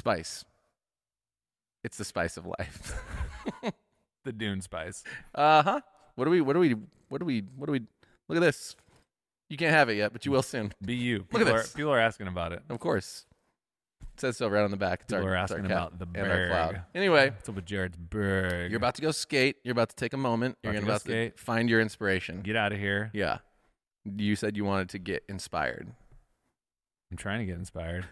spice. It's the spice of life. The Dune spice. uh huh. What do we? What do we? What do we? What do we? Look at this. You can't have it yet, but you will soon. Be you. Look at People are- this. people are asking about it. Of course. It says so right on the back. It's People our, are it's our asking about the and our cloud. berg. Anyway, What's up with Jared's berg? you're about to go skate. You're about to take a moment. You're About to about skate. to find your inspiration. get out of here. Yeah. You said you wanted to get inspired. I'm trying to get inspired.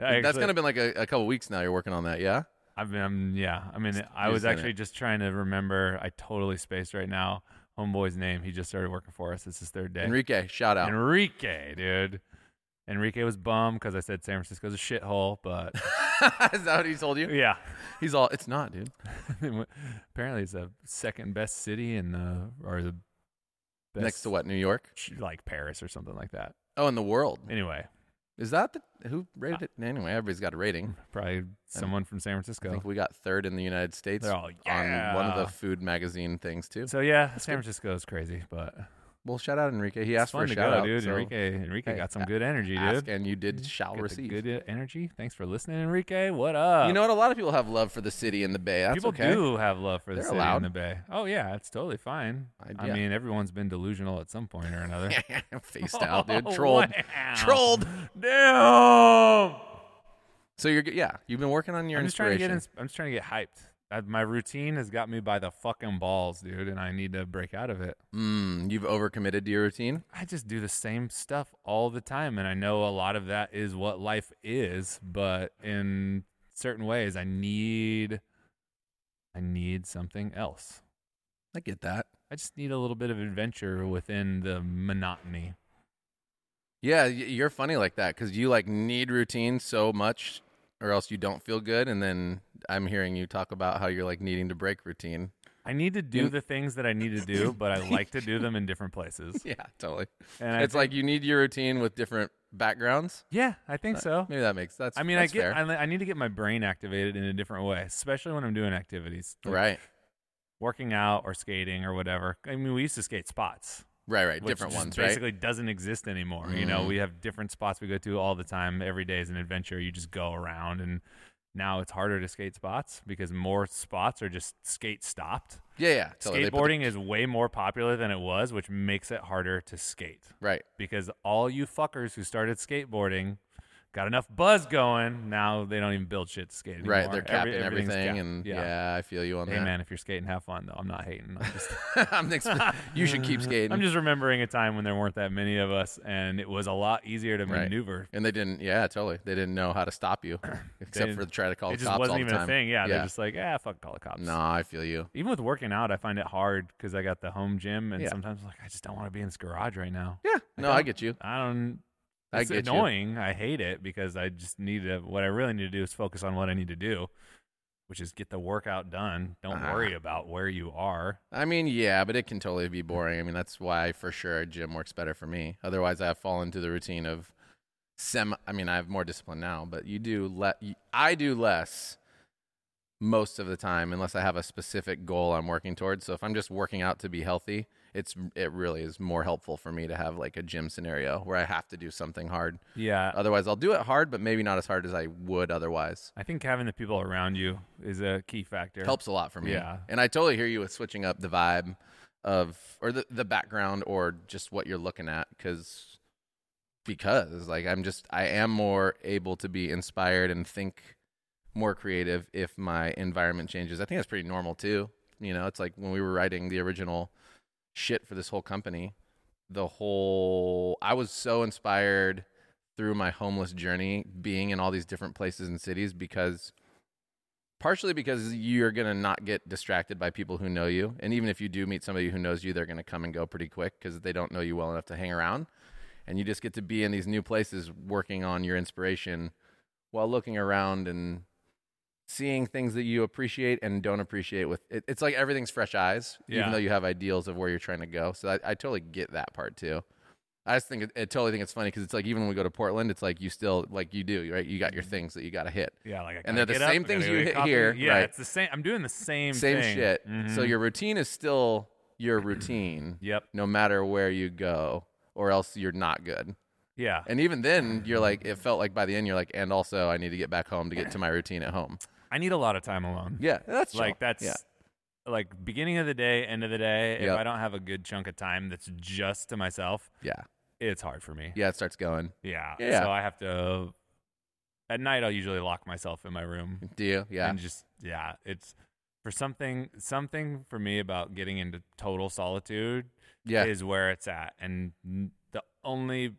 That's Actually, gonna been like a, a couple weeks now. You're working on that, yeah? I've been, I'm, yeah. I mean, I was actually it. just trying to remember. I totally spaced right now. Homeboy's name. He just started working for us. It's his third day. Enrique, shout out. Enrique, dude. Enrique was bummed because I said San Francisco's a shithole, but Is that what he told you? yeah. He's all. It's not, dude. Apparently, it's the second best city in the or the best, Next to what? New York? like Paris or something like that. Oh, in the world. Anyway, Is that the who rated uh, it? Anyway, everybody's got a rating. probably someone from San Francisco. I think we got third in the United States They're all on one of the food magazine things too. So yeah, San Francisco is crazy, but Well, shout out Enrique. He asked for a shout go, out, dude. so Enrique, Enrique hey, got some good energy, dude. and you did shall the receive. good energy. Thanks for listening, Enrique. What up? You know what? A lot of people have love for the city and the Bay. That's people okay. do have love for the They're city allowed. and the Bay. Oh yeah, it's totally fine. I- I, mean, everyone's been delusional at some point or another. Faced out, dude. Oh, Trolled. wow. Trolled. Damn. So you're yeah. You've been working on your I'm just trying to inspiration. get. Ins- I'm just trying to get hyped. I, my routine has got me by the fucking balls, dude, and I need to break out of it. mm, you've overcommitted to your routine. I just do the same stuff all the time, and I know a lot of that is what life is. But in certain ways, I need. I need something else. I get that. I just need a little bit of adventure within the monotony. Yeah, you're funny like that because you like need routine so much, or else you don't feel good. And then I'm hearing you talk about how you're like needing to break routine. I need to do the things that I need to do, but I like to do them in different places. Yeah, totally. And I it's like you need your routine with different backgrounds. yeah, I think so. Maybe that makes that's. I mean, that's I get. I, I need to get my brain activated in a different way, especially when I'm doing activities, like right, working out or skating or whatever. I mean, we used to skate spots, right, right. Different ones, right? basically doesn't exist anymore. You know, Mhm. we have different spots we go to all the time. Every day is an adventure. You just go around, and now it's harder to skate spots because more spots are just skate stopped. Yeah, yeah. Totally. Put the- Skateboarding is way more popular than it was, which makes it harder to skate. right. because all you fuckers who started skateboarding got enough buzz going. Now they don't even build shit to skate anymore. Right, they're Every- capping everything's everything, capped. and yeah. yeah. I feel you on Hey that. Hey man, if you're skating, have fun though. I'm not hating. I'm just, I'm exp- you should keep skating. I'm just remembering a time when there weren't that many of us, and it was a lot easier to Right. maneuver. and they didn't. Yeah, totally. They didn't know how to stop you, except for try to call It the just wasn't even a thing. Yeah, yeah. they're just like, yeah, fuck, call the cops. no, I feel you. Even with working out, I find it hard because I got the home gym, and Yeah. sometimes I'm like, I just don't want to be in this garage right now. Yeah, no, I don't- get you. I don't. It's get you. annoying. I hate it because I just need to. What I really need to do is focus on what I need to do, which is get the workout done. Don't Ah. worry about where you are. I mean, yeah, but it can totally be boring. I mean, that's why for sure gym works better for me. Otherwise, I have fallen into the routine of sem. I mean, I have more discipline now, but you do let. I do less most of the time unless I have a specific goal I'm working towards. So if I'm just working out to be healthy, it's it really is more helpful for me to have like a gym scenario where I have to do something hard. Yeah, Otherwise, I'll do it hard, but maybe not as hard as I would otherwise. I think having the people around you is a key factor. helps a lot for me. Yeah. And I totally hear you with switching up the vibe of or the the background or just what you're looking at cuz because like I'm just I am more able to be inspired and think more creative if my environment changes. I think that's pretty normal too. You know, it's like when we were writing the original shit for this whole company, the whole I was so inspired through my homeless journey being in all these different places and cities because partially because you're going to not get distracted by people who know you. And even if you do meet somebody who knows you they're going to come and go pretty quick because they don't know you well enough to hang around. And you just get to be in these new places working on your inspiration while looking around and seeing things that you appreciate and don't appreciate with it, it's like everything's fresh eyes Yeah. even though you have ideals of where you're trying to go so i, I totally get that part too I just think it, I totally think it's funny because it's like even when we go to Portland, it's like you still like you do right. You got your things that you got to hit. yeah, like I And they're the get up, same I things you hit coffee. here, Yeah, right. it's the same. I'm doing the same Same thing. shit. So Mhm. your routine is still your routine, Yep. no matter where you go, or else you're not good. Yeah. And even then, you're like, it felt like by the end, you're like, and also I need to get back home to get to my routine at home. I need a lot of time alone. Yeah, that's like chill. that's yeah, like beginning of the day, end of the day. If I don't have a good chunk of time that's just to myself, yeah, it's hard for me. yeah. It starts going. Yeah. Yeah. So I have to. At night, I'll usually lock myself in my room Do you? Yeah, and just yeah. It's for something something for me about getting into total solitude yeah, is where it's at, and the only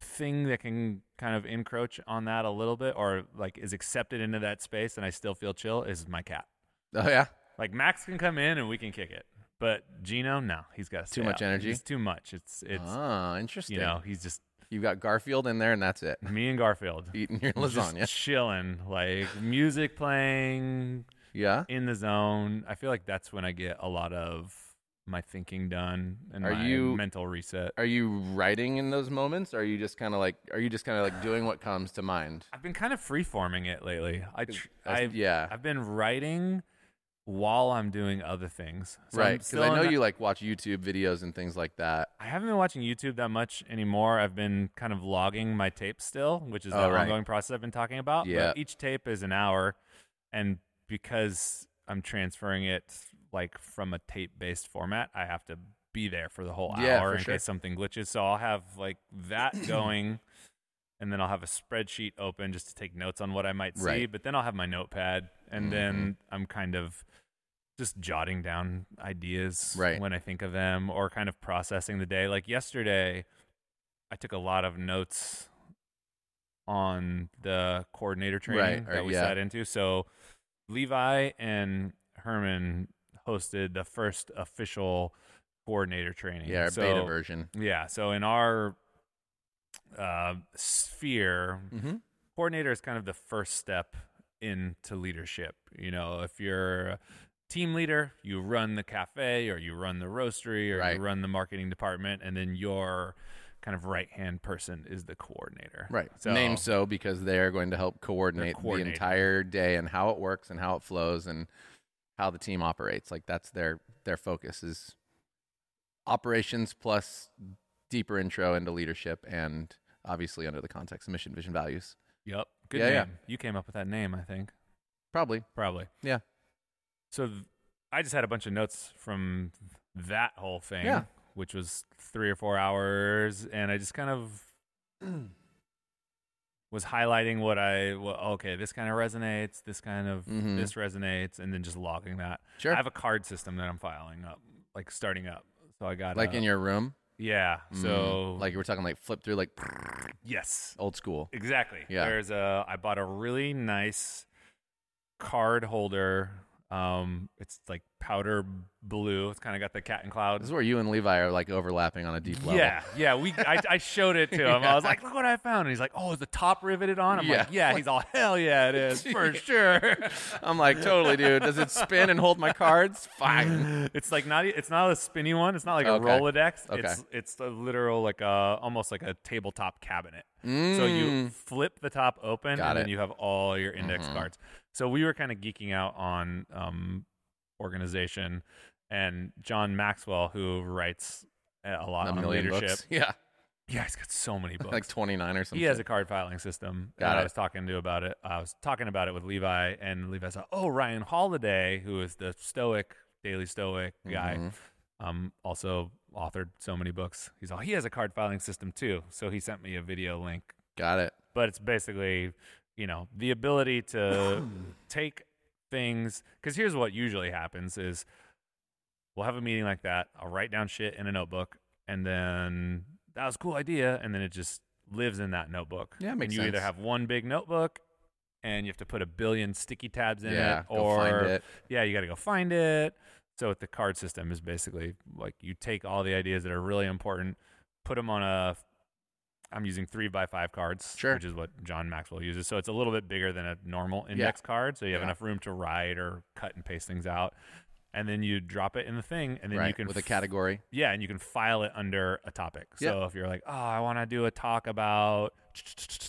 thing that can kind of encroach on that a little bit or like is accepted into that space and I still feel chill is my cat. oh yeah. Like Max can come in and we can kick it. But Gino, no, he's got Too much energy? It's too much. It's it's ah, interesting. you know, he's just You've got Garfield in there, and that's it. me and Garfield Eating your just lasagna. chilling, like music playing Yeah. in the zone. I feel like that's when I get a lot of my thinking done and Are my you- mental reset. Are you writing in those moments? Or are you just kind of like? Are you just kind of like doing what comes to mind? I've been kind of free forming it lately. I tr- I've, yeah. I've been writing while I'm doing other things. So right. Because I know you like watch YouTube videos and things like that. I haven't been watching YouTube that much anymore. I've been kind of logging my tapes still, which is Oh, the right. ongoing process I've been talking about. But Yeah. each tape is an hour, and because I'm transferring it like from a tape-based format, I have to be there for the whole hour for in sure. case something glitches. So I'll have like that going. And then I'll have a spreadsheet open just to take notes on what I might see. Right. Mm-hmm. But then I'll have my notepad, and then I'm kind of just jotting down ideas Right. when I think of them or kind of processing the day. Like yesterday, I took a lot of notes on the coordinator training Right, that we yeah. sat into. So Levi and Herman hosted the first official coordinator training. Yeah, our so, beta version. Yeah. So in our uh, sphere, Mm-hmm. coordinator is kind of the first step into leadership. You know, if you're a team leader, you run the cafe or you run the roastery or Right. you run the marketing department, and then your kind of right hand person is the coordinator. Right. So, Name so because they are going to help coordinate the entire day and how it works and how it flows and how the team operates. Like that's their their focus is operations plus deeper intro into leadership and obviously under the context of mission, vision, values. Yep. Good Yeah, name. yeah. You came up with that name, I think. Probably. Probably. Yeah. So th- I just had a bunch of notes from that whole thing, Yeah. which was three or four hours, and I just kind of was highlighting what I well, okay, this kind of resonates, this kind of Mhm. this resonates, and then just logging that. Sure. I have a card system that I'm filing up, like starting up. So I got like uh, in your room. yeah. So Mm, like we're talking like flip through like yes, old school. Exactly. Yeah. There's a I bought a really nice card holder. Um, it's like powder blue. It's kind of got the cat and cloud. This is where you and Levi are like overlapping on a deep level. Yeah, yeah. We I, I showed it to him. I was like, look what I found. And he's like, oh, is the top riveted on? I'm Yeah. like, yeah. He's all hell yeah, it is for sure. I'm like, totally, dude. Does it spin and hold my cards? Fine. it's like not it's not a spinny one. It's not like a Okay. Rolodex. Okay. It's it's a literal like a almost like a tabletop cabinet. So you Mm. flip the top open Got and then you have all your index Mhm. cards. So we were kind of geeking out on um, organization and John Maxwell, who writes a lot a on leadership. books. Yeah. Yeah, he's got so many books. like 29 or something. he has a card filing system. Got and I was talking to about it. I was talking about it with Levi, and Levi said, "Oh, Ryan Holiday, who is the Stoic Daily Stoic guy, Mhm. um, also authored so many books. He's all he has a card filing system too. So he sent me a video link Got it. but it's basically you know the ability to take things because here's what usually happens is we'll have a meeting like that i'll write down shit in a notebook and then that was a cool idea and then it just lives in that notebook Yeah, and makes you either have one big notebook and you have to put a billion sticky tabs in yeah. it or it. yeah, you got to go find it. So with the card system is basically like you take all the ideas that are really important, put them on a. I'm using three by five cards, Sure. which is what John Maxwell uses. So it's a little bit bigger than a normal index card. So you have Yeah. enough room to write or cut and paste things out, and then you drop it in the thing, and then right. you can with a category. yeah, and you can file it under a topic. Yeah. So if you're like, oh, I want to do a talk about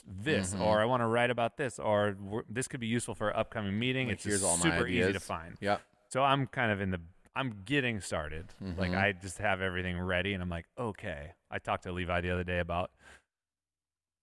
this, Mhm. or I want to write about this, or this could be useful for an upcoming meeting. Like, it's here's all super easy to find. Yep. So I'm kind of in the I'm getting started. Like Mhm. I just have everything ready and I'm like, okay. I talked to Levi the other day about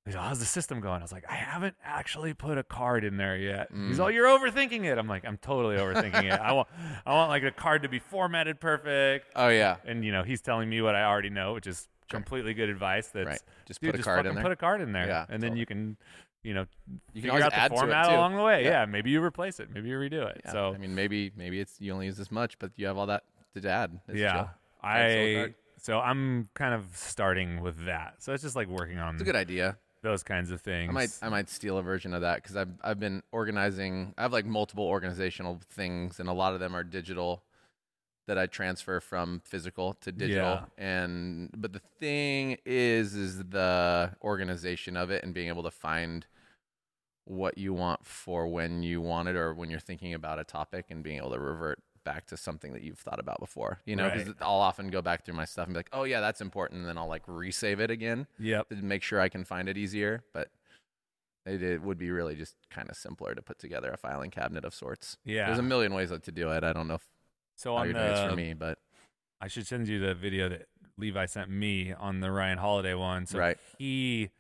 He's like, how's the system going? I was like, I haven't actually put a card in there yet. He's Mm. all, you're overthinking it. I'm like, I'm totally overthinking it. I want, I want like a card to be formatted perfect. Oh yeah. And you know, he's telling me what I already know, which is completely good advice. That's Right. Just dude, put a just card in there. Put a card in there, Yeah, and then you can, you know, You can figure out the format along the way. Yeah. Yeah. maybe you replace it, maybe you redo it. Yeah. So I mean, maybe maybe it's you only use this much, but you have all that to add. It's yeah, chill. I Add soul card. so I'm kind of starting with that. So it's just like working on It's a good idea. Those kinds of things. I might I might steal a version of that because I've I've been organizing. I have like multiple organizational things, and a lot of them are digital that I transfer from physical to digital. And but the thing is, is the organization of it and being able to find what you want for when you want it or when you're thinking about a topic and being able to revert back to something that you've thought about before. You know, because Right. I'll often go back through my stuff and be like, oh yeah, that's important, and then I'll like resave it again Yep. to make sure I can find it easier. But it, it would be really just kind of simpler to put together a filing cabinet of sorts. Yeah. There's a million ways to do it. I don't know if so on you're doing this the for me, but I should send you the video that Levi sent me on the Ryan Holiday one. So Right. he,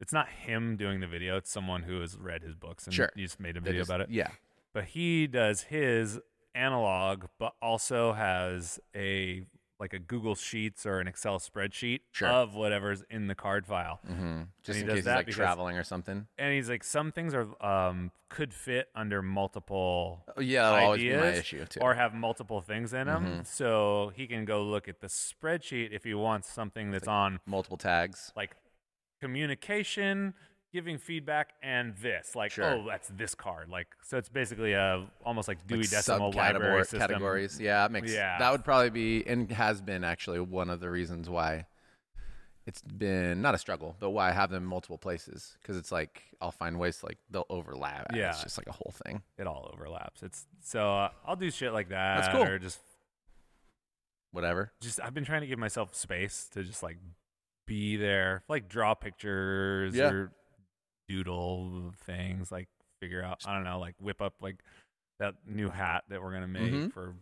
it's not him doing the video. It's someone who has read his books and Sure. just made a video just- about it. Yeah. But he does his analog, but also has a like a Google Sheets or an Excel spreadsheet Sure. of whatever's in the card file. hmm Just he in does case he's like because- traveling or something. And he's like, some things are um could fit under multiple Oh, yeah, that'll always be my ideas issue too. or have multiple things in them. Mhm. So he can go look at the spreadsheet if he wants something that's on Multiple tags. like communication, giving feedback, and this. Like, Sure. oh, that's this card. Like, so it's basically a almost like Dewey like Decimal Library system. categories. Yeah, that makes Yeah. that would probably be and has been actually one of the reasons why it's been not a struggle, but why I have them in multiple places because it's like I'll find ways to, like they'll overlap. Yeah. it's just like a whole thing. It all overlaps. It's so uh, I'll do shit like that. That's cool. Or just Whatever. just I've been trying to give myself space to just like be there, like draw pictures Yeah. or doodle things, like figure out I don't know, like whip up like that new hat that we're gonna make Mhm. for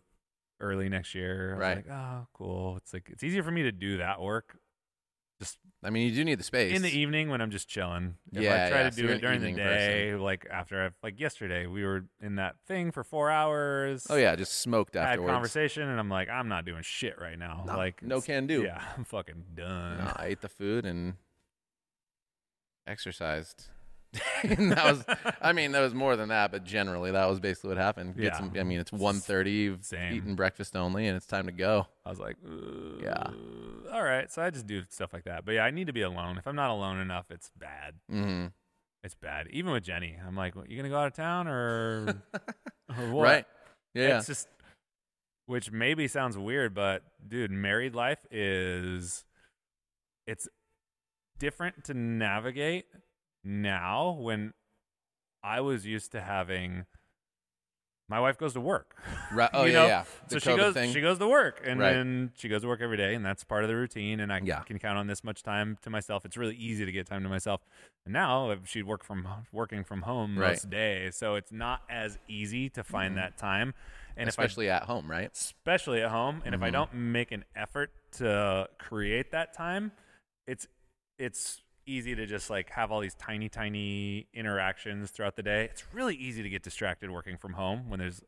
early next year. Right. like, oh, cool. It's like it's easier for me to do that work Just, I mean, you do need the space in the evening when I'm just chilling. If Yeah, I try yeah, to do you're it during the evening person. day, like after I've like yesterday, we were in that thing for four hours. Oh yeah, just smoked had afterwards. conversation, and I'm like, I'm not doing shit right now. No, like, no can do. Yeah, I'm fucking done. I ate the food and exercised. and that was, I mean, that was more than that, but generally that was basically what happened. Get Yeah. some, I mean, it's 1.30, you've Same. eaten breakfast only, and it's time to go. I was like, Yeah. "Uh, All right, so I just do stuff like that. But yeah, I need to be alone. If I'm not alone enough, it's bad. hmm It's bad. Even with Jenny, I'm like, you gonna go out of town or, or what? Right? Yeah. It's just, which maybe sounds weird, but dude, married life is, it's different to navigate now when I was used to having. My wife goes to work. Right. Oh yeah, yeah. so she COVID goes thing. she goes to work and Right. then she goes to work every day and that's part of the routine and I Yeah. can count on this much time to myself. It's really easy to get time to myself. And now she'd work from working from home Right. most days, so it's not as easy to find that time. And if I especially at home, right? especially at home and if I Mhm. don't make an effort to create that time, it's it's easy to just like have all these tiny tiny interactions throughout the day. It's really easy to get distracted working from home when there's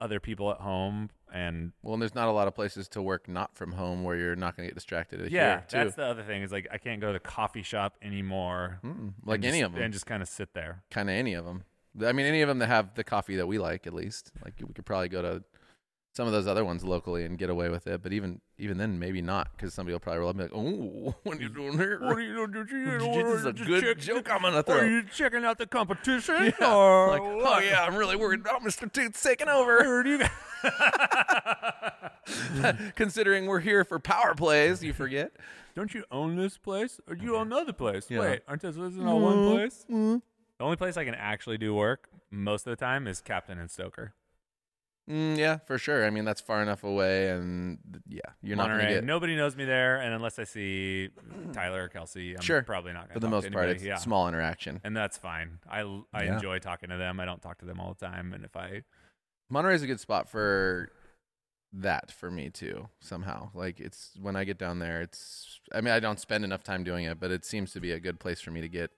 other people at home and Well, and there's not a lot of places to work not from home where you're not going to get distracted. yeah, too. that's the other thing is like I can't go to the coffee shop anymore. Mm-mm. like any just- of them. and just kind of sit there. kind of any of them. I mean, any of them that have the coffee that we like, at least. Like we could probably go to some of those other ones locally and get away with it. But even even then, maybe not, because somebody will probably roll up and be like, "Oh, what are you doing here? What are you doing? this is a good joke I'm gonna throw. Are you checking out the competition? Yeah. Or Like, oh yeah, I'm really worried about Mr. Toots taking over. Considering we're here for power plays, you forget. Don't you own this place? Or do you own another place? Yeah. Wait, aren't those isn't all one mm-hmm. place? Mm-hmm. The only place I can actually do work most of the time is Captain and Stoker. Mm, yeah, for sure. I mean, that's far enough away, and yeah, you're not Monterey. gonna get. Nobody knows me there, and unless I see Tyler or Kelsey, I'm Sure. probably not going to. For the most part, it's yeah. small interaction. and that's fine. I I Yeah. enjoy talking to them. I don't talk to them all the time, and if I Monterey's a good spot for that for me too somehow. Like it's when I get down there, it's I mean I don't spend enough time doing it, but it seems to be a good place for me to get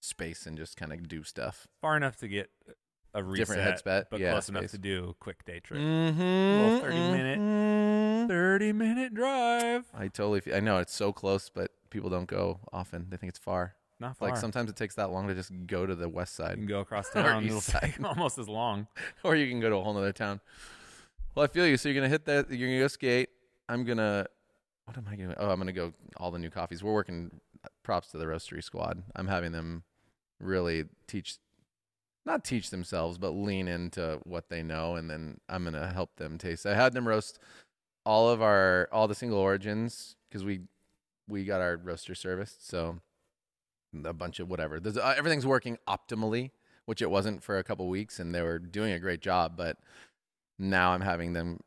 space and just kind of do stuff. Far enough to get a reset, Different headset, but yeah, close enough space. to do a quick day trip. Mm-hmm. Little 30 minute- Thirty minute drive. I totally. Feel, I know it's so close, but people don't go often. They think it's far. Not far. Like sometimes it takes that long to just go to the west you side, can go across town. east side. almost as long. or you can go to a whole other town. Well, I feel you. So you're gonna hit that. You're gonna go skate. I'm gonna. What am I gonna? Oh, I'm gonna go all the new coffees. We're working. Props to the roastery squad. I'm having them really teach, not teach themselves, but lean into what they know, and then I'm gonna help them taste. I had them roast all of our all the single origins because we we got our roaster serviced, so a bunch of whatever. There's, uh, everything's working optimally, which it wasn't for a couple weeks, and they were doing a great job. But now I'm having them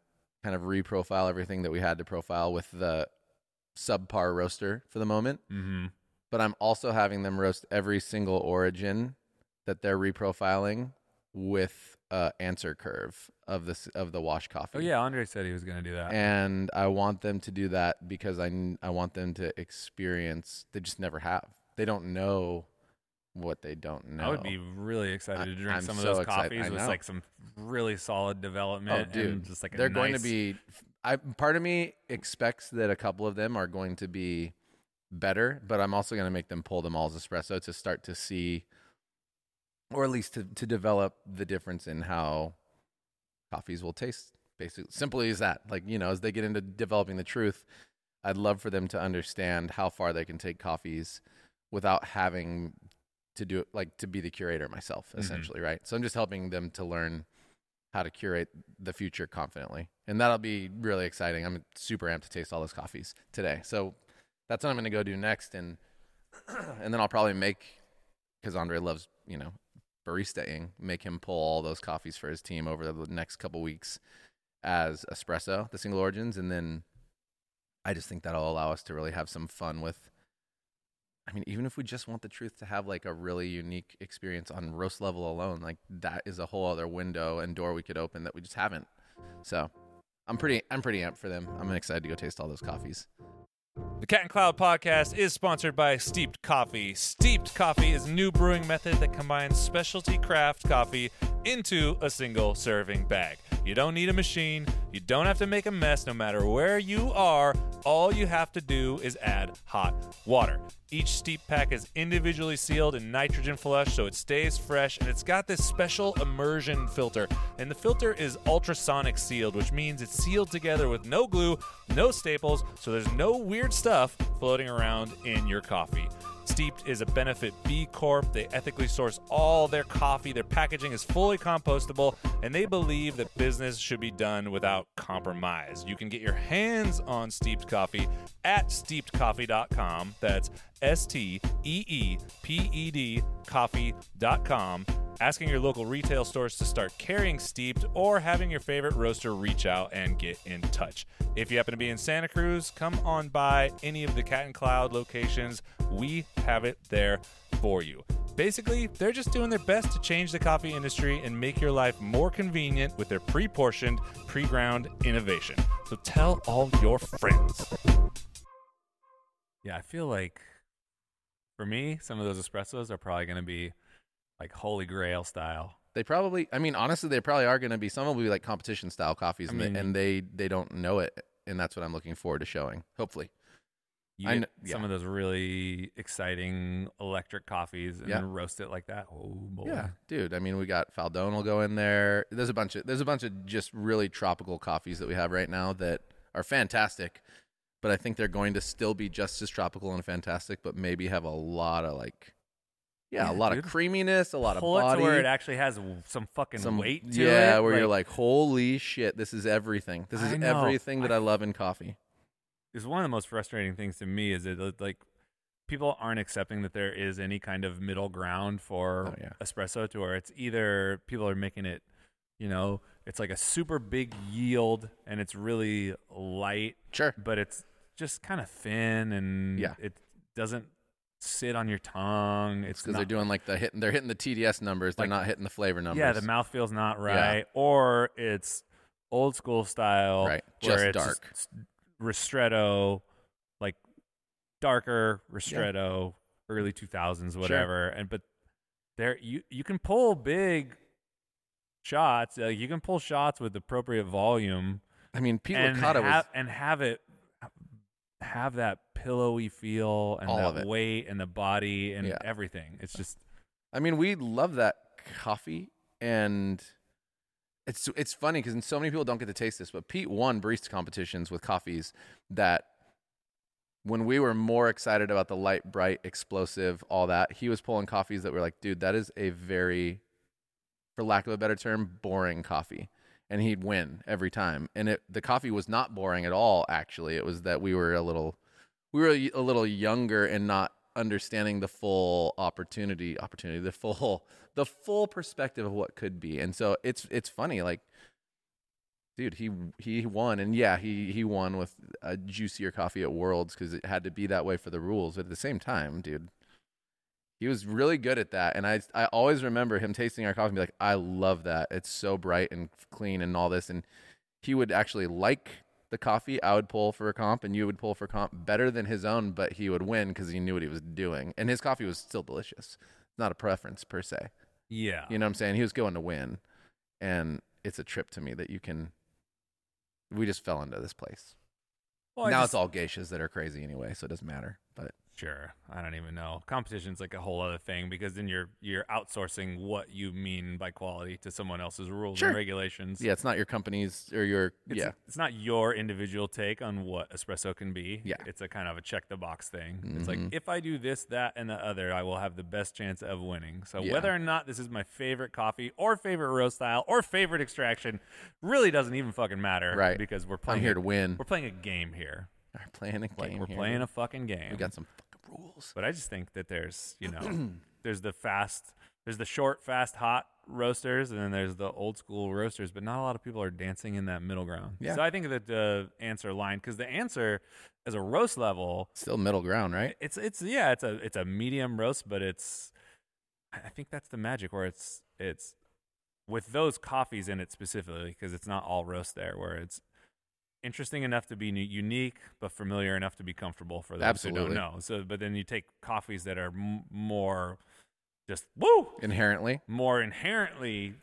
kind of reprofile everything that we had to profile with the subpar roaster for the moment. Mm-hmm. But I'm also having them roast every single origin that they're reprofiling with uh, answer curve of this of the wash coffee. Oh yeah, Andre said he was gonna do that. And I want them to do that because I, I want them to experience, they just never have. They don't know what they don't know. I would be really excited I- to drink I'm some of so those excited. coffees with like some really solid development. Oh, dude. and just like a They're going to be, I, part of me expects that a couple of them are going to be better, but I'm also going to make them pull them all as espresso to start to see, or at least to, to develop the difference in how coffees will taste. Basically, simply as that. Like, you know, as they get into developing the truth, I'd love for them to understand how far they can take coffees without having to do it, like to be the curator myself, Mhm. essentially, right? So I'm just helping them to learn how to curate the future confidently. And that'll be really exciting. I'm super amped to taste all those coffees today. So that's what I'm going to go do next. And, and then I'll probably make, because Andre loves, you know, baristaing, make him pull all those coffees for his team over the next couple weeks as espresso, the single origins. And then I just think that'll allow us to really have some fun with. I mean, even if we just want the truth to have like a really unique experience on roast level alone, like that is a whole other window and door we could open that we just haven't. So I'm pretty, I'm pretty amped for them. I'm excited to go taste all those coffees. The Cat and Cloud podcast is sponsored by Steeped Coffee. Steeped Coffee is a new brewing method that combines specialty craft coffee into a single serving bag. You don't need a machine, you don't have to make a mess no matter where you are. All you have to do is add hot water. Each steep pack is individually sealed in nitrogen flush so it stays fresh and it's got this special immersion filter. And the filter is ultrasonic sealed, which means it's sealed together with no glue, no staples, so there's no weird stuff floating around in your coffee. Steeped is a benefit B Corp. They ethically source all their coffee. Their packaging is fully compostable, and they believe that business should be done without compromise. You can get your hands on steeped coffee at steepedcoffee.com. That's S T E E P E D coffee.com. Asking your local retail stores to start carrying steeped or having your favorite roaster reach out and get in touch. If you happen to be in Santa Cruz, come on by any of the Cat and Cloud locations. We have it there for you. Basically, they're just doing their best to change the coffee industry and make your life more convenient with their pre portioned, pre ground innovation. So tell all your friends. Yeah, I feel like for me, some of those espressos are probably going to be like holy grail style. They probably, I mean, honestly, they probably are going to be. Some will be like competition style coffees, I and, mean- they, and they they don't know it, and that's what I'm looking forward to showing. Hopefully, You I get kn- some yeah. of those really exciting electric coffees and Yeah. roast it like that. Oh boy. yeah, dude. I mean, we got Faldone will go in there. There's a bunch of there's a bunch of just really tropical coffees that we have right now that are fantastic, but I think they're going to still be just as tropical and fantastic, but maybe have a lot of like, yeah, Yeah, a lot dude. of creaminess, a lot Pull of it body. to where it actually has some fucking some weight to it. yeah, it. where you're like, holy shit, this is everything. This is everything that I- I love in coffee. is one of the most frustrating things to me is that like people aren't accepting that there is any kind of middle ground for Oh, yeah. espresso to where it's either people are making it you know it's like a super big yield and it's really light Sure. but it's just kind of thin and Yeah. it doesn't sit on your tongue it's because they're doing like the hitting they're hitting the TDS numbers they're Like- not hitting the flavor numbers yeah the mouth feels not right or it's old school style, Right. where Just it's dark. ristretto, like darker ristretto, early two thousands, whatever. And but there you you can pull big shots. Like you can pull shots with appropriate volume I mean, Pete Licata was and have it have that pillowy feel and All that weight and the body and Yeah. everything. It's just I mean, we love that coffee, and it's it's funny because so many people don't get to taste this. But Pete won barista competitions with coffees that, when we were more excited about the light, bright, explosive, all that, he was pulling coffees that were like, dude, that is a very, for lack of a better term, boring coffee. And he'd win every time. And it the coffee was not boring at all. Actually, it was that we were a little, we were a, a little younger and not understanding the full opportunity opportunity the full the full perspective of what could be and so it's it's funny like dude he he won and yeah he he won with a juicier coffee at worlds because it had to be that way for the rules but at the same time dude he was really good at that and i i always remember him tasting our coffee and be like i love that it's so bright and clean and all this and he would actually like the coffee I would pull for a comp and you would pull for comp better than his own, but he would win because he knew what he was doing. And his coffee was still delicious. Not a preference per se. yeah. You know what I'm saying? He was going to win. And it's a trip to me that you can. We just fell into this place. Well, now just- it's all geishas that are crazy anyway, so it doesn't matter. Sure, I don't even know. Competition's like a whole other thing because then you're you're outsourcing what you mean by quality to someone else's rules Sure. and regulations. yeah, it's not your company's or your. It's, yeah. it's not your individual take on what espresso can be. Yeah. it's a kind of a check the box thing. It's like Mhm. if I do this, that, and the other, I will have the best chance of winning. So Yeah. whether or not this is my favorite coffee or favorite roast style or favorite extraction really doesn't even fucking matter. Right. Because we're playing I'm here to win. We're playing a game here. We're playing a game. Like we're here, playing a fucking game. We got some rules. But I just think that there's, you know, there's the fast, there's the short, fast, hot roasters, and then there's the old school roasters. But not a lot of people are dancing in that middle ground. Yeah. So I think that the answer line, because the answer as a roast level, Still middle ground, right? it's it's yeah, it's a it's a medium roast, but it's, I I think that's the magic where it's it's with those coffees in it specifically because it's not all roast there, where it's interesting enough to be unique but familiar enough to be comfortable for those Absolutely. who don't know. So, but then you take coffees that are m- more just woo, Inherently. more inherently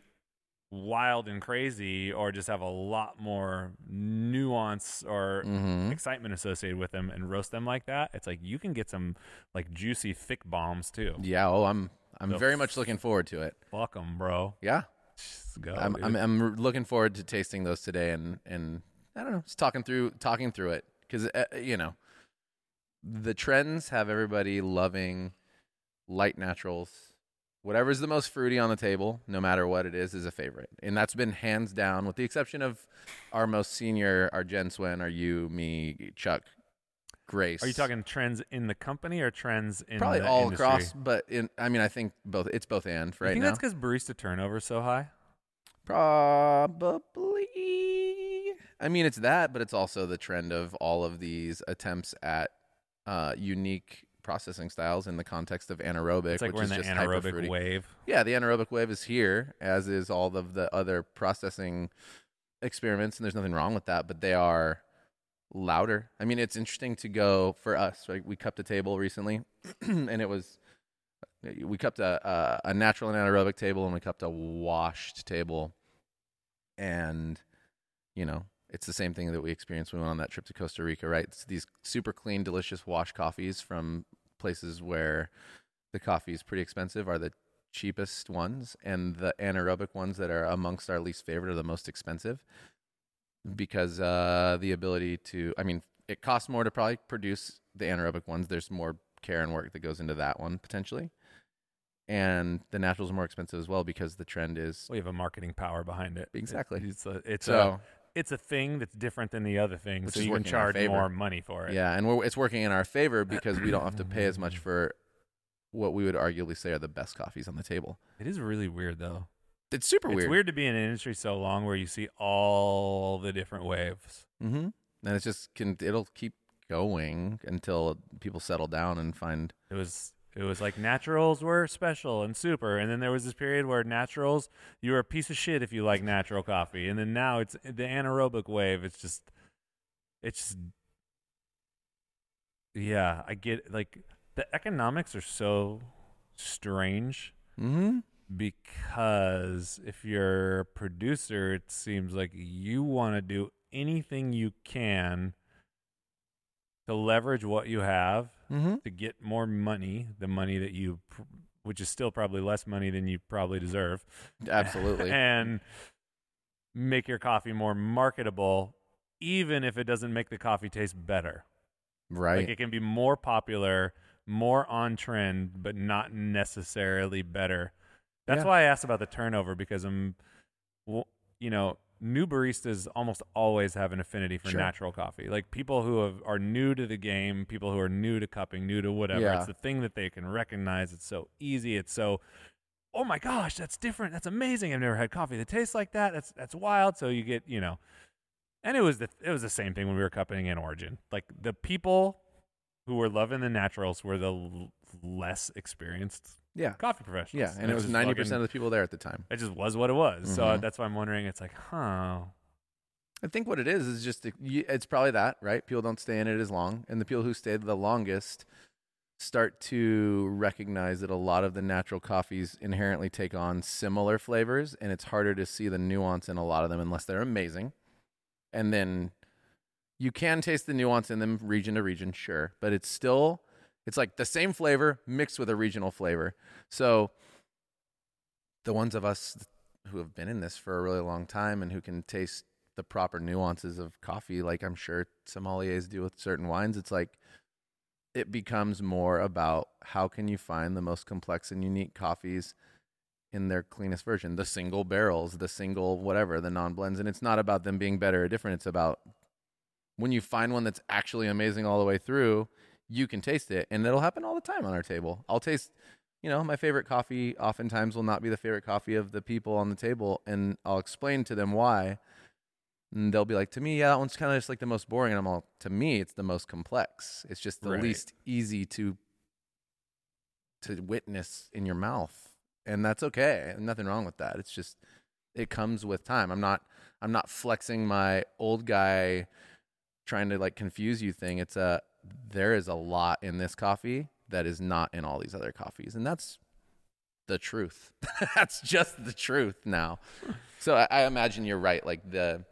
wild and crazy, or just have a lot more nuance or Mm-hmm. excitement associated with them, and roast them like that. It's like you can get some like juicy thick bombs too. Yeah. Oh, I'm. I'm The very much looking forward to it. Fuck them, bro. Yeah. Go. I'm. I'm I'm looking forward to tasting those today and and I don't know, just talking through talking through it because uh, you know the trends have everybody loving light naturals. Whatever's the most fruity on the table, no matter what it is, is a favorite, and that's been hands down, with the exception of our most senior, our Jen Swen, our you, me, Chuck, Grace. Are you talking trends in the company or trends in probably all industry? across? But in, I mean, I think both. It's both and You right think now. that's because barista turnover is so high? Probably. I mean, it's that, but it's also the trend of all of these attempts at uh, unique processing styles in the context of anaerobic, It's like which we're in is the just hyper anaerobic wave. Yeah, the anaerobic wave is here, as is all of the other processing experiments, and there's nothing wrong with that, but they are louder. I mean, it's interesting to go for us. Right? We cupped a table recently, and it was we cupped a, a a natural and anaerobic table, and we cupped a washed table, and you know. It's the same thing that we experienced when we went on that trip to Costa Rica, right? It's these super clean, delicious wash coffees from places where the coffee is pretty expensive are the cheapest ones, and the anaerobic ones that are amongst our least favorite are the most expensive because uh, the ability to, I mean, it costs more to probably produce the anaerobic ones. There's more care and work that goes into that one potentially. And the naturals are more expensive as well because the trend is We have a marketing power behind it. It- Exactly. It's a, it's so. a it's a thing that's different than the other thing, Which so is you can working in our charge favor. more money for it. Yeah, and we're, it's working in our favor because we don't have to pay as much for what we would arguably say are the best coffees on the table. It is really weird though. It's super It's weird. weird to be in an industry so long where you see all the different waves. Mm-hmm. And it's just can it'll keep going until people settle down and find It was It was like naturals were special and super, and then there was this period where naturals you were a piece of shit if you like natural coffee, and then now it's the anaerobic wave. It's just, it's just, yeah. I get like the economics are so strange Mm-hmm. because if you're a producer, it seems like you want to do anything you can to leverage what you have Mm-hmm. to get more money, the money that you, pr- which is still probably less money than you probably deserve, Absolutely. and make your coffee more marketable, even if it doesn't make the coffee taste better. right. Like it can be more popular, more on trend, but not necessarily better. That's Yeah. why I asked about the turnover because I'm, you know, new baristas almost always have an affinity for Sure. natural coffee. Like people who have, are new to the game, people who are new to cupping, new to whatever. Yeah. It's the thing that they can recognize. It's so easy. It's so, oh my gosh, that's different. That's amazing. I've never had coffee that tastes like that. That's that's wild. So you get, you know, and it was the it was the same thing when we were cupping in Origin. Like the people who were loving the naturals were the l- less experienced yeah. coffee professionals. Yeah. And it was just ninety fucking- percent of the people there at the time. It just was what it was. So Mhm. that's why I'm wondering. It's like, huh? I think what it is is just it's probably that right. People don't stay in it as long, and the people who stayed the longest start to recognize that a lot of the natural coffees inherently take on similar flavors, and it's harder to see the nuance in a lot of them unless they're amazing. And then you can taste the nuance in them region to region, sure, but it's still it's like the same flavor mixed with a regional flavor. So the ones of us who have been in this for a really long time and who can taste the proper nuances of coffee, like I'm sure sommeliers do with certain wines, it's like it becomes more about how can you find the most complex and unique coffees in their cleanest version, the single barrels, the single whatever, the non blends. And it's not about them being better or different. It's about when you find one that's actually amazing all the way through, you can taste it. And it'll happen all the time on our table. I'll taste, you know, my favorite coffee oftentimes will not be the favorite coffee of the people on the table. And I'll explain to them why. And they'll be like, to me, yeah, that one's kind of just like the most boring. And I'm all, to me, it's the most complex. It's just the Right. least easy to to witness in your mouth, and that's okay. Nothing wrong with that. It's just it comes with time. I'm not I'm not flexing my old guy trying to like confuse you thing. It's a there is a lot in this coffee that is not in all these other coffees, and that's the truth. that's just the truth now. So I, I imagine you're right. Like the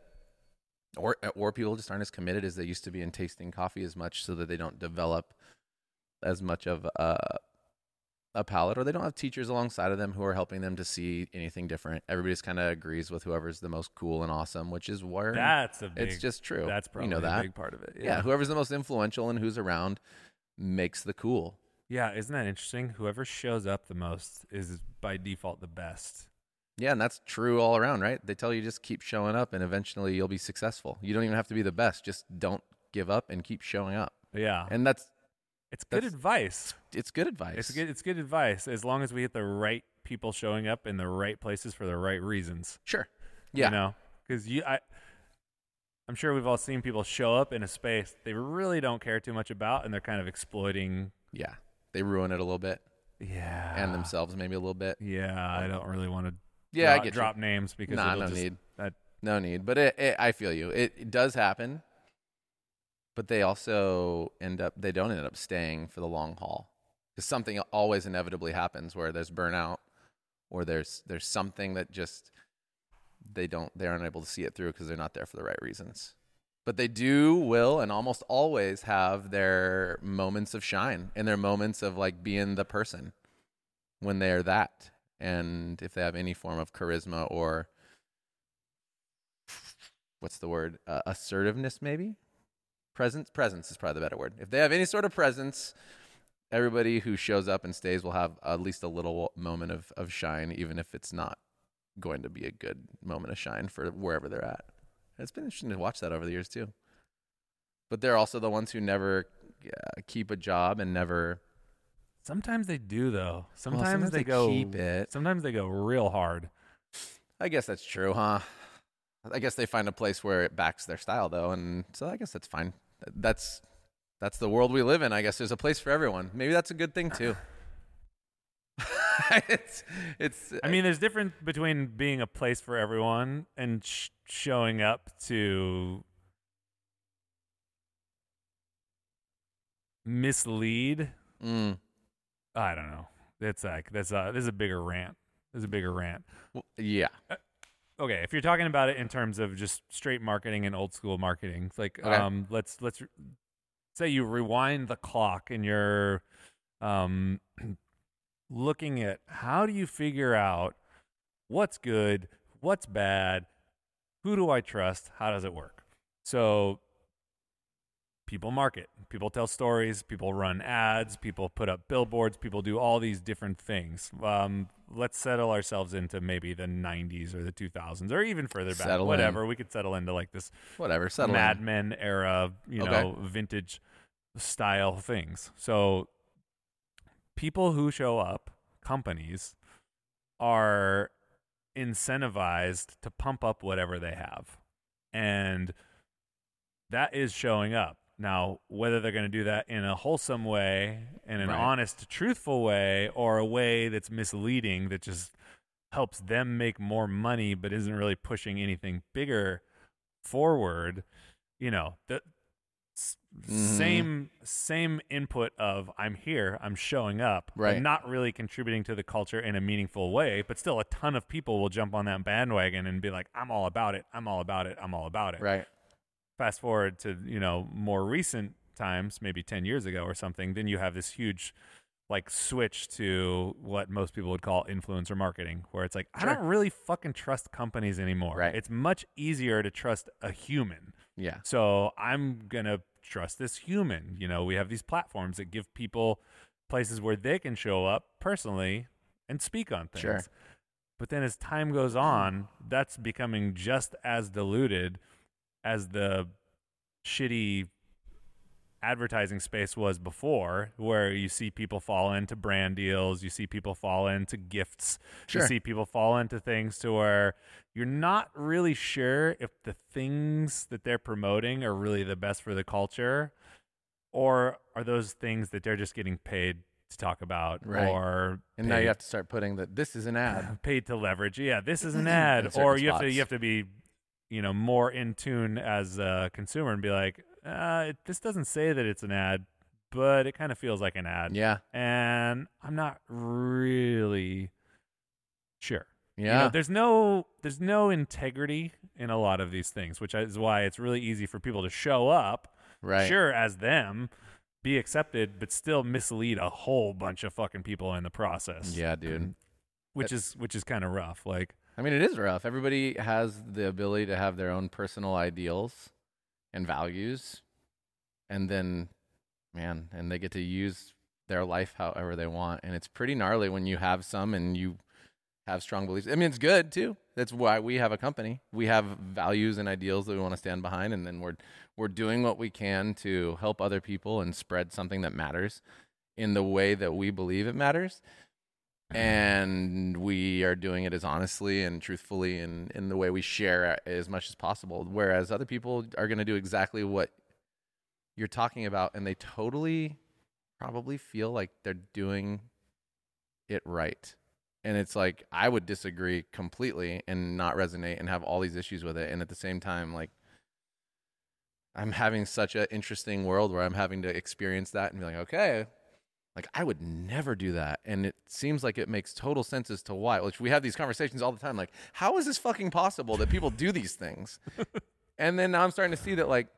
or or people just aren't as committed as they used to be in tasting coffee as much, so that they don't develop as much of a a palate, or they don't have teachers alongside of them who are helping them to see anything different. Everybody just kind of agrees with whoever's the most cool and awesome, which is where That's a big. it's just true. That's probably you know a that. big part of it. yeah. Yeah. whoever's the most influential and who's around makes the cool. Yeah. Isn't that interesting? Whoever shows up the most is by default the best. Yeah, and that's true all around, right? They tell you just keep showing up, and eventually you'll be successful. You don't even have to be the best; just don't give up and keep showing up. Yeah. And that's it's good that's- advice. it's good advice. It's good. It's good advice as long as we get the right people showing up in the right places for the right reasons. Sure. Yeah. You know, because you, I, I'm sure we've all seen people show up in a space they really don't care too much about, and they're kind of exploiting. Yeah. They ruin it a little bit, Yeah. and themselves maybe a little bit. Yeah, I don't really want to. Yeah, I drop, get you. drop names because Nah, no just, need. That, No need. But it, it, I feel you. It, it does happen, but they also end up. They don't end up staying for the long haul because something always inevitably happens where there's burnout, or there's there's something that just they don't they aren't able to see it through because they're not there for the right reasons. But they do, will, and almost always have their moments of shine and their moments of like being the person when they're that. And if they have any form of charisma or what's the word? Uh, assertiveness, maybe? Presence? Presence is probably the better word. If they have any sort of presence, everybody who shows up and stays will have at least a little moment of, of shine, even if it's not going to be a good moment of shine for wherever they're at. It's been interesting to watch that over the years too. But they're also the ones who never uh, keep a job and never. sometimes they do though. Sometimes, Well, sometimes they, they go. keep it. Sometimes they go real hard. I guess that's true, huh? I guess they find a place where it backs their style, though, and so I guess that's fine. That's that's the world we live in. I guess there's a place for everyone. Maybe that's a good thing too. it's it's. I mean, there's difference between being a place for everyone and sh- showing up to mislead. mm, I don't know. That's like that's a this is a bigger rant. This is a bigger rant. well, yeah. Okay, if you're talking about it in terms of just straight marketing and old school marketing, like Okay. um, let's let's re- say you rewind the clock and you're um, looking at how do you figure out what's good, what's bad, who do I trust, how does it work? So people market, people tell stories, people run ads, people put up billboards, people do all these different things. Um, let's settle ourselves into maybe the 90s or the 2000s or even further back, Settle in. whatever. We could settle into like this Whatever. Settle in. Mad Men era, you Okay. know, vintage style things. So people who show up, companies, are incentivized to pump up whatever they have. And that is showing up. Now, whether they're going to do that in a wholesome way, in an Right. honest, truthful way, or a way that's misleading that just helps them make more money but isn't really pushing anything bigger forward, you know, the s- Mhm. same same input of I'm here, I'm showing up, Right. not really contributing to the culture in a meaningful way, but still a ton of people will jump on that bandwagon and be like, I'm all about it, I'm all about it, I'm all about it Right. Fast forward to you know more recent times maybe 10 years ago or something then you have this huge like switch to what most people would call influencer marketing where it's like i don't really fucking trust companies anymore Right. it's much easier to trust a human Yeah. so i'm gonna trust this human you know we have these platforms that give people places where they can show up personally and speak on things Sure. but then as time goes on that's becoming just as diluted as the shitty advertising space was before where you see people fall into brand deals you see people fall into gifts Sure. you see people fall into things to where you're not really sure if the things that they're promoting are really the best for the culture or are those things that they're just getting paid to talk about Right. or And now you have to start putting that this is an ad. paid to leverage. Yeah, this is an ad, or you have to you have to be, you know, more in tune as a consumer and be like, uh, it, this doesn't say that it's an ad, but it kind of feels like an ad, Yeah. and I'm not really sure. You Yeah. know, there's no there's no integrity in a lot of these things, which is why it's really easy for people to show up, right. sure as them, be accepted, but still mislead a whole bunch of fucking people in the process Yeah, dude. which is which is kind of rough. Like, I mean, it is rough. Everybody has the ability to have their own personal ideals and values, and then, man, and they get to use their life however they want, and it's pretty gnarly when you have some and you have strong beliefs. I mean, it's good too. That's why we have a company. We have values and ideals that we want to stand behind, and then we're we're doing what we can to help other people and spread something that matters in the way that we believe it matters Mm-hmm. and we are doing it as honestly and truthfully and in the way we share as much as possible. Whereas other people are going to do exactly what you're talking about and they totally probably feel like they're doing it right. And it's like i would disagree completely and not resonate and have all these issues with it. And at the same time like i'm having such an interesting world where i'm having to experience that and be like okay like I would never do that, and it seems like it makes total sense as to why. Which we have these conversations all the time. Like, how is this fucking possible that people do these things? and then now I'm starting to see that, like,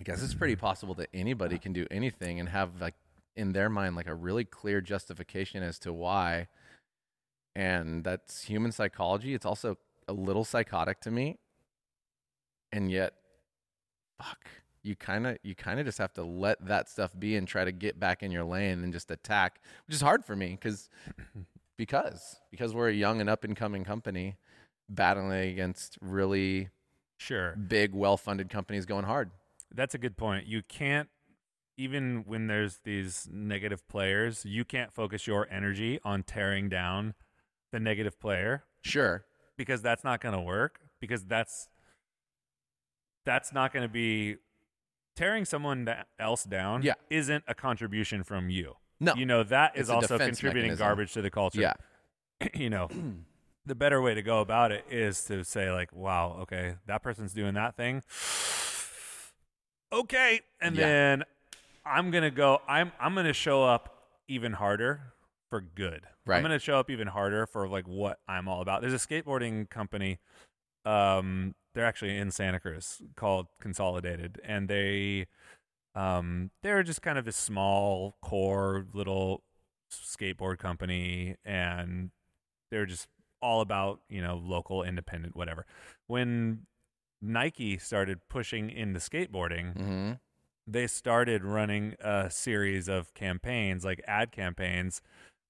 I guess it's pretty possible that anybody can do anything and have like in their mind like a really clear justification as to why. And that's human psychology. It's also a little psychotic to me, and yet, fuck you kind of you kind of just have to let that stuff be and try to get back in your lane and just attack which is hard for me because because because we're a young and up and coming company battling against really sure, big well funded companies going hard. That's a good point. You can't even when there's these negative players, you can't focus your energy on tearing down the negative player sure. because that's not going to work because that's that's not going to be tearing someone else down Yeah. isn't a contribution from you No. you know that is also contributing mechanism. garbage to the culture. Yeah. you know, the better way to go about it is to say like, "Wow, okay, that person's doing that thing." okay, and Yeah. then I'm gonna go. I'm I'm gonna show up even harder for good. Right. I'm gonna show up even harder for like what I'm all about. There's a skateboarding company. Um, they're actually in Santa Cruz called Consolidated, and they um they're just kind of this small core little skateboard company and they're just all about you know local independent whatever. When nike started pushing into skateboarding hmm they started running a series of campaigns like ad campaigns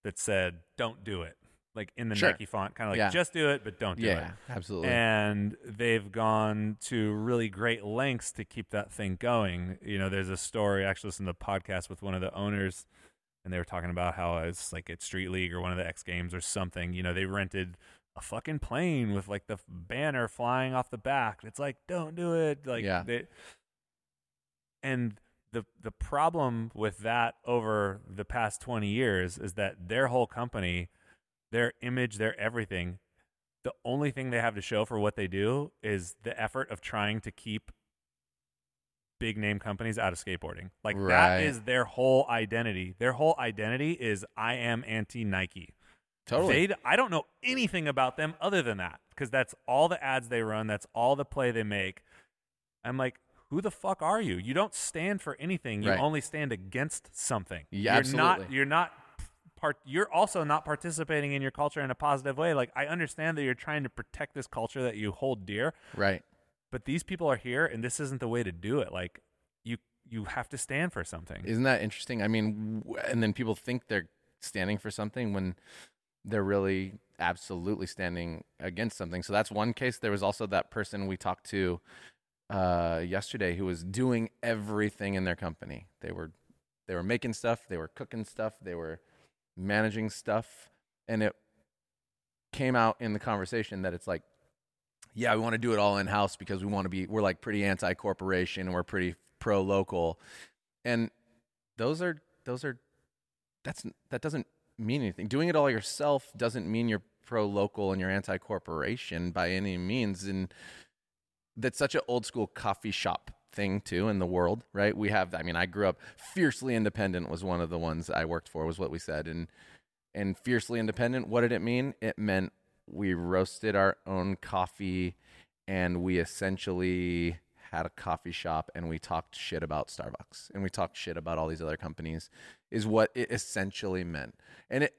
that said don't do it like in the Sure. nike font kind of like Yeah. just do it but don't do it Yeah, absolutely. and they've gone to really great lengths to keep that thing going. You know, there's a story I actually listened to a podcast with one of the owners, and they were talking about how it's like at Street League or one of the X Games or something. You know, they rented a fucking plane with like the banner flying off the back. It's like, don't do it. Like, Yeah. they, and the the problem with that over the past 20 years is that their whole company, their image, their everything, the only thing they have to show for what they do is the effort of trying to keep big name companies out of skateboarding. Like that Right. is their whole identity. Their whole identity is I am anti Nike. totally. They, I don't know anything about them other than that because that's all the ads they run. That's all the play they make. I'm like, who the fuck are you? You don't stand for anything. You Right. only stand against something. Yeah, you're not. absolutely. You're not. Part, you're also not participating in your culture in a positive way. Like I understand that you're trying to protect this culture that you hold dear, right. but these people are here, and this isn't the way to do it. Like you, you have to stand for something. Isn't that interesting? I mean, and then people think they're standing for something when they're really absolutely standing against something. So that's one case. There was also that person we talked to uh, yesterday who was doing everything in their company. They were they were making stuff, they were cooking stuff, they were managing stuff, and it came out in the conversation that it's like yeah, we want to do it all in house because we want to be we're like pretty anti corporation and we're pretty pro local. And those are those are that's that doesn't mean anything. Doing it all yourself doesn't mean you're pro local and you're anti corporation by any means. And that's such an old school coffee shop thing too in the world, right? We have I mean, I grew up fiercely independent was one of the ones I worked for, was what we said. And and fiercely independent, what did it mean? It meant we roasted our own coffee and we essentially had a coffee shop and we talked shit about Starbucks and we talked shit about all these other companies is what it essentially meant. And it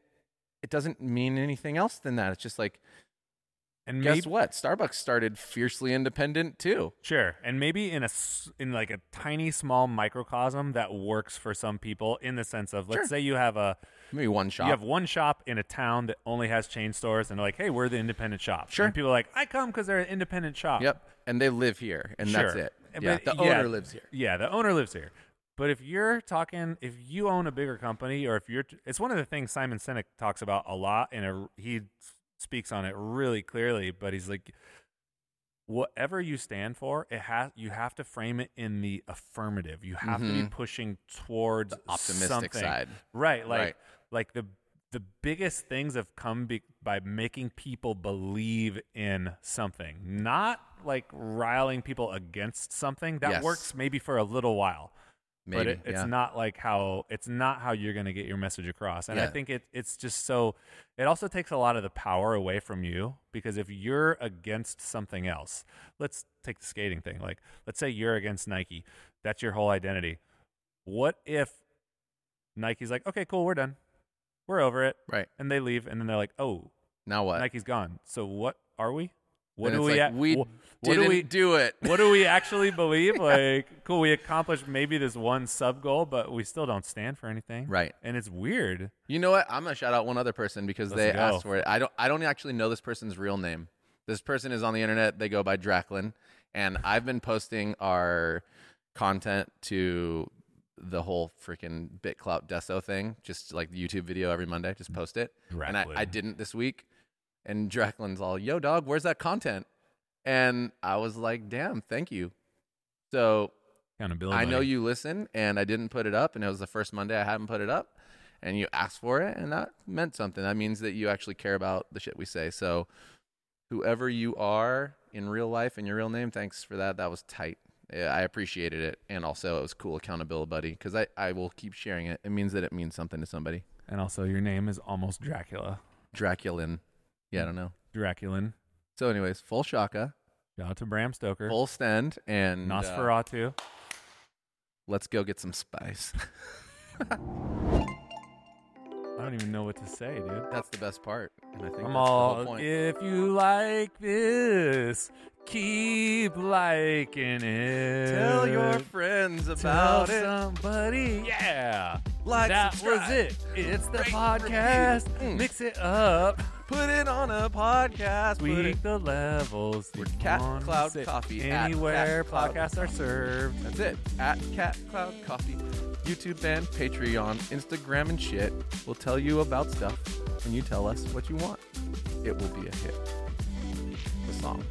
it doesn't mean anything else than that. It's just like and guess maybe, what? Starbucks started fiercely independent too. Sure, and maybe in a in like a tiny small microcosm that works for some people in the sense of let's Sure. say you have a Maybe one shop. you have one shop in a town that only has chain stores and they're like, hey, we're the independent shop. Sure. and people are like, I come because they're an independent shop. Yep. And they live here and that's Sure. it. But Yeah. The yeah, owner lives here. Yeah, the owner lives here. But if you're talking, if you own a bigger company, or if you're, it's one of the things Simon Sinek talks about a lot, and he speaks on it really clearly. But he's like, whatever you stand for, it has you have to frame it in the affirmative. You have to be Mhm. pushing towards Optimistic something. side. right? Like, Right. like the the biggest things have come be, by making people believe in something, not like riling people against something. That Yes. works maybe for a little while, Maybe. but it, it's yeah. not like how it's not how you're going to get your message across. And I think it it's just so. It also takes a lot of the power away from you because if you're against something else, let's take the skating thing. Like, let's say you're against Nike. That's your whole identity. What if Nike's like, okay, cool, we're done, we're over it, Right. and they leave, and then they're like, oh, Now what? Nike's gone. So what are we? What Then do we? like, we wh- what Didn't do we? do it. what do we actually believe? Like, cool, we accomplished maybe this one sub goal, but we still don't stand for anything. Right. And it's weird. You know what? I'm gonna shout out one other person because Let's they go. asked for it. I don't. I don't actually know this person's real name. This person is on the internet. They go by Draclin, and I've been posting our content to the whole freaking BitClout Deso thing, just like the YouTube video every Monday. Just post it, and I, I didn't this week. And Draclin's all, "Yo, dog, where's that content?" And I was like, "Damn, thank you." So Accountability. I know you listen, and I didn't put it up, and it was the first Monday I hadn't put it up, and you asked for it, and that meant something. That means that you actually care about the shit we say. So, whoever you are in real life and your real name, thanks for that. That was tight. Yeah, I appreciated it, and also it was cool accountability buddy because I I will keep sharing it. It means that it means something to somebody. And also, your name is almost Dracula. Draculin. Yeah, I don't know. Draculin. So, anyways, full shaka, Shout out to Bram Stoker. full stand, and uh, Nosferatu. let's go get some spice. I don't even know what to say, dude. That's the best part, and I think I'm the whole all. point. If you like this, keep liking it. Tell your friends Tell about it. somebody. Yeah. Like, that subscribe, was it. It's the rate, podcast. review. Mm. Mix it up. Put it on a podcast. Put it the levels. We're Cat Cloud Coffee Anywhere podcasts are served. That's it. At Cat Cloud Coffee, YouTube band, Patreon, Instagram, and shit. We'll tell you about stuff, and you tell us what you want. It will be a hit. The song.